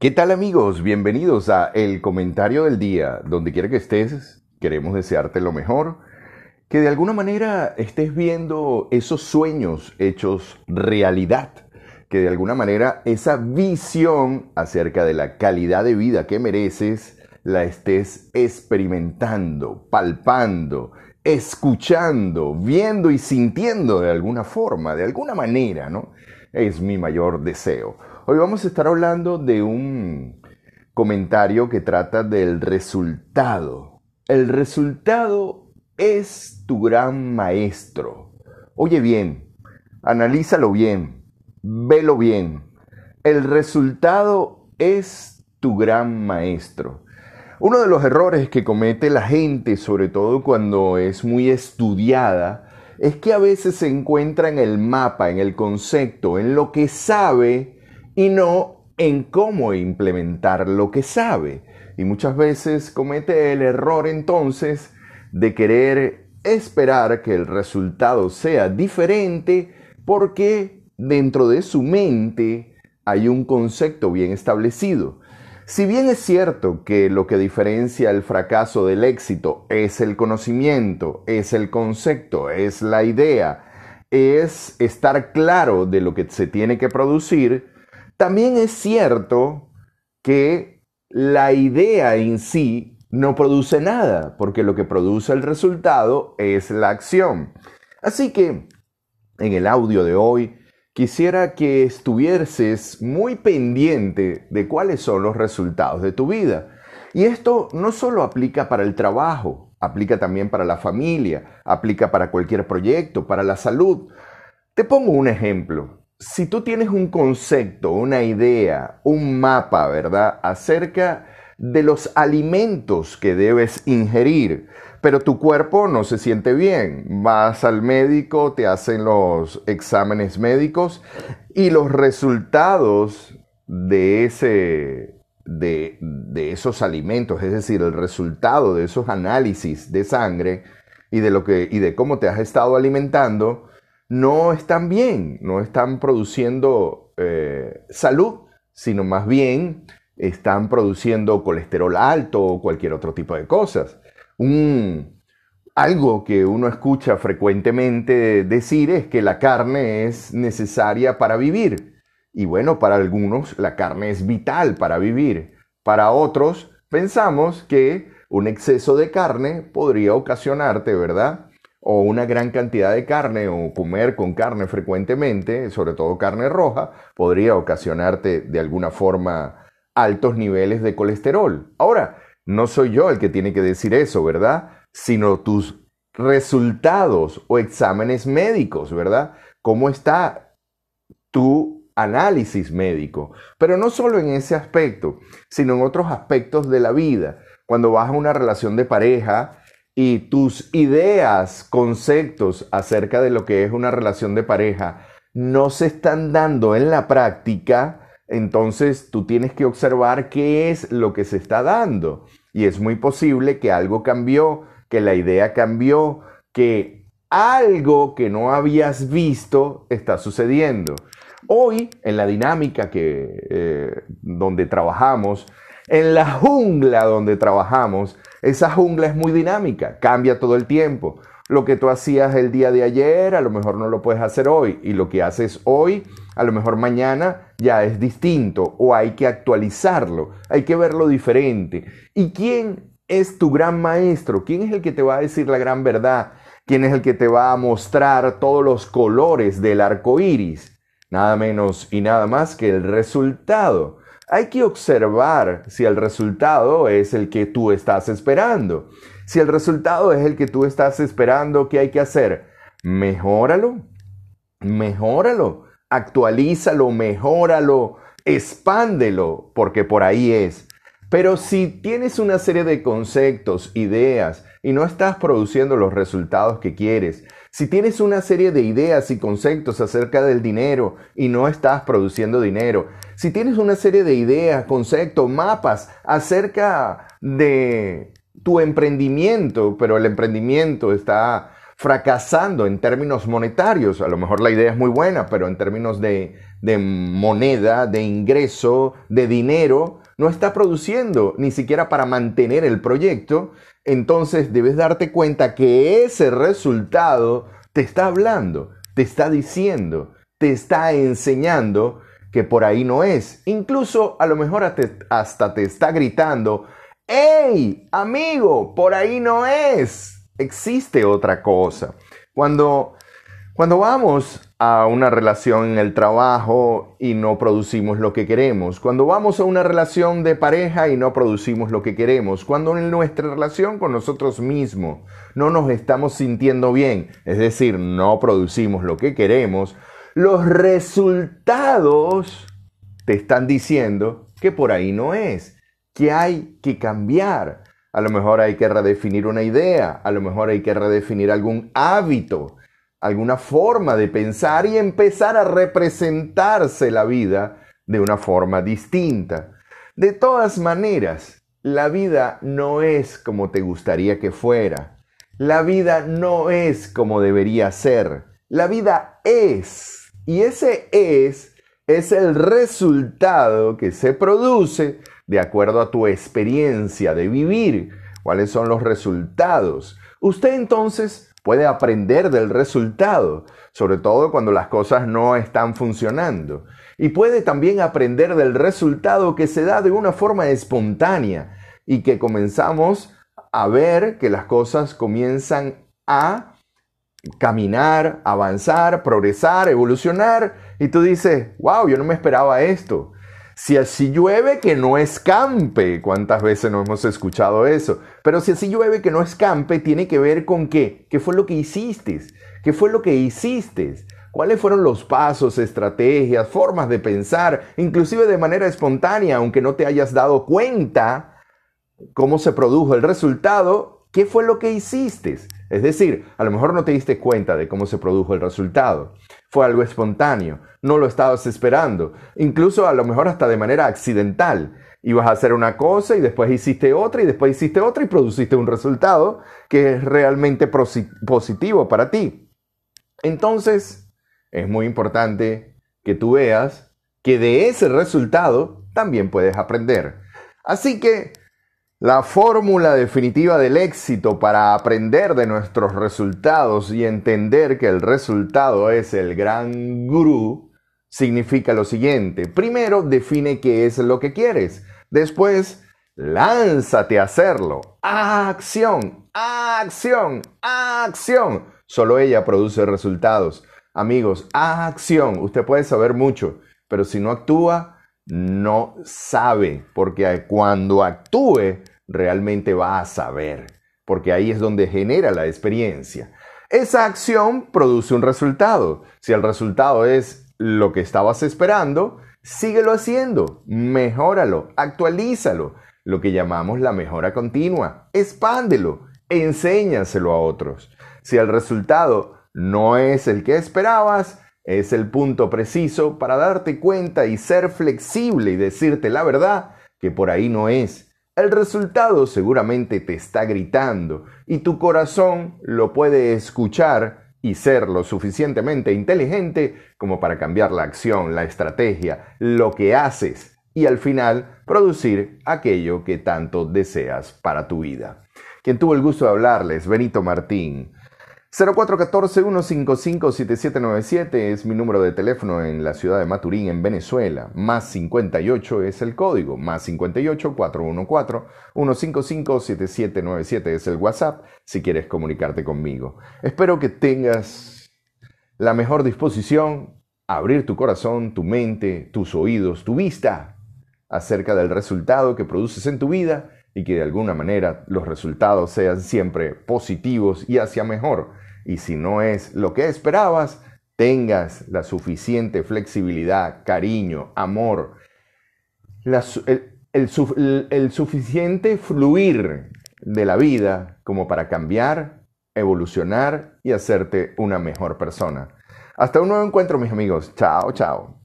¿Qué tal amigos? Bienvenidos a El Comentario del Día. Donde quiera que estés, queremos desearte lo mejor. Que de alguna manera estés viendo esos sueños hechos realidad. Que de alguna manera esa visión acerca de la calidad de vida que mereces la estés experimentando, palpando, escuchando, viendo y sintiendo de alguna forma, de alguna manera, ¿no? Es mi mayor deseo. Hoy vamos a estar hablando de un comentario que trata del resultado. El resultado es tu gran maestro. Oye bien, analízalo bien, velo bien. El resultado es tu gran maestro. Uno de los errores que comete la gente, sobre todo cuando es muy estudiada, es que a veces se encuentra en el mapa, en el concepto, en lo que sabe y no en cómo implementar lo que sabe. Y muchas veces comete el error entonces de querer esperar que el resultado sea diferente porque dentro de su mente hay un concepto bien establecido. Si bien es cierto que lo que diferencia el fracaso del éxito es el conocimiento, es el concepto, es la idea, es estar claro de lo que se tiene que producir, también es cierto que la idea en sí no produce nada, porque lo que produce el resultado es la acción. Así que en el audio de hoy quisiera que estuvieses muy pendiente de cuáles son los resultados de tu vida. Y esto no solo aplica para el trabajo, aplica también para la familia, aplica para cualquier proyecto, para la salud. Te pongo un ejemplo si tú tienes un concepto, una idea, un mapa, ¿verdad? Acerca de los alimentos que debes ingerir, pero tu cuerpo no se siente bien. Vas al médico, te hacen los exámenes médicos y los resultados de ese de, de, esos alimentos, es decir, el resultado de esos análisis de sangre y de lo que y de cómo te has estado alimentando, no están bien, no están produciendo eh, salud, sino más bien están produciendo colesterol alto o cualquier otro tipo de cosas. Un, algo que uno escucha frecuentemente decir es que la carne es necesaria para vivir. Y bueno, para algunos la carne es vital para vivir. Para otros pensamos que un exceso de carne podría ocasionarte, ¿verdad? O una gran cantidad de carne o comer con carne frecuentemente, sobre todo carne roja, podría ocasionarte de alguna forma altos niveles de colesterol. Ahora, no soy yo el que tiene que decir eso, ¿verdad? Sino tus resultados o exámenes médicos, ¿verdad? ¿Cómo está tu análisis médico? Pero no solo en ese aspecto, sino en otros aspectos de la vida. Cuando vas a una relación de pareja, y tus ideas, conceptos acerca de lo que es una relación de pareja no se están dando en la práctica, entonces tú tienes que observar qué es lo que se está dando. Y es muy posible que algo cambió, que la idea cambió, que algo que no habías visto está sucediendo. Hoy, en la dinámica que, eh, donde trabajamos, en la jungla donde trabajamos, esa jungla es muy dinámica, cambia todo el tiempo. Lo que tú hacías el día de ayer, a lo mejor no lo puedes hacer hoy. Y lo que haces hoy, a lo mejor mañana ya es distinto o hay que actualizarlo, hay que verlo diferente. ¿Y quién es tu gran maestro? ¿Quién es el que te va a decir la gran verdad? ¿Quién es el que te va a mostrar todos los colores del arco iris? Nada menos y nada más que el resultado hay que observar si el resultado es el que tú estás esperando. Si el resultado es el que tú estás esperando, ¿qué hay que hacer? Mejóralo, mejóralo, actualízalo, mejóralo, expándelo, porque por ahí es. Pero si tienes una serie de conceptos, ideas, y no estás produciendo los resultados que quieres, si tienes una serie de ideas y conceptos acerca del dinero y no estás produciendo dinero, si tienes una serie de ideas, conceptos, mapas acerca de tu emprendimiento, pero el emprendimiento está fracasando en términos monetarios. A lo mejor la idea es muy buena, pero en términos de, moneda, de ingreso, de dinero, no está produciendo ni siquiera para mantener el proyecto. Entonces debes darte cuenta que ese resultado te está hablando, te está diciendo, te está enseñando que por ahí no es. Incluso a lo mejor hasta te está gritando, ¡Ey, amigo! Por ahí no es. Existe otra cosa. Cuando, cuando vamos a una relación en el trabajo y no producimos lo que queremos, cuando vamos a una relación de pareja y no producimos lo que queremos, cuando en nuestra relación con nosotros mismos no nos estamos sintiendo bien, es decir, no producimos lo que queremos, los resultados te están diciendo que por ahí no es que hay que cambiar. A lo mejor hay que redefinir una idea, a lo mejor hay que redefinir algún hábito, alguna forma de pensar y empezar a representarse la vida de una forma distinta. De todas maneras, la vida no es como te gustaría que fuera. La vida no es como debería ser. La vida es. Y ese es es el resultado que se produce de acuerdo a tu experiencia de vivir, cuáles son los resultados. Usted entonces puede aprender del resultado, sobre todo cuando las cosas no están funcionando. Y puede también aprender del resultado que se da de una forma espontánea y que comenzamos a ver que las cosas comienzan a caminar, avanzar, progresar, evolucionar. Y tú dices, wow, yo no me esperaba esto. Si así llueve, que no escampe. ¿Cuántas veces no hemos escuchado eso? Pero si así llueve, que no escampe, tiene que ver con qué. ¿Qué fue lo que hiciste? ¿Qué fue lo que hiciste? ¿Cuáles fueron los pasos, estrategias, formas de pensar, inclusive de manera espontánea, aunque no te hayas dado cuenta cómo se produjo el resultado? ¿Qué fue lo que hiciste? Es decir, a lo mejor no te diste cuenta de cómo se produjo el resultado. Fue algo espontáneo, no lo estabas esperando, incluso a lo mejor hasta de manera accidental. Ibas a hacer una cosa y después hiciste otra y después hiciste otra y produciste un resultado que es realmente positivo para ti. Entonces, es muy importante que tú veas que de ese resultado también puedes aprender. Así que la fórmula definitiva del éxito para aprender de nuestros resultados y entender que el resultado es el gran gurú significa lo siguiente. Primero, define qué es lo que quieres. Después, lánzate a hacerlo. Acción, acción, acción. Solo ella produce resultados. Amigos, acción. Usted puede saber mucho, pero si no actúa, no sabe, porque cuando actúe, realmente va a saber, porque ahí es donde genera la experiencia. Esa acción produce un resultado. Si el resultado es lo que estabas esperando, síguelo haciendo, mejóralo, actualízalo, lo que llamamos la mejora continua, expándelo, enséñaselo a otros. Si el resultado no es el que esperabas, es el punto preciso para darte cuenta y ser flexible y decirte la verdad que por ahí no es el resultado seguramente te está gritando y tu corazón lo puede escuchar y ser lo suficientemente inteligente como para cambiar la acción, la estrategia, lo que haces y al final producir aquello que tanto deseas para tu vida. Quien tuvo el gusto de hablarles, Benito Martín. 0414-155-7797 es mi número de teléfono en la ciudad de Maturín, en Venezuela. Más 58 es el código. Más 58-414-155-7797 es el WhatsApp si quieres comunicarte conmigo. Espero que tengas la mejor disposición, abrir tu corazón, tu mente, tus oídos, tu vista acerca del resultado que produces en tu vida y que de alguna manera los resultados sean siempre positivos y hacia mejor y si no es lo que esperabas, tengas la suficiente flexibilidad, cariño, amor, el, suficiente fluir de la vida como para cambiar, evolucionar y hacerte una mejor persona. Hasta un nuevo encuentro, mis amigos. Chao, chao.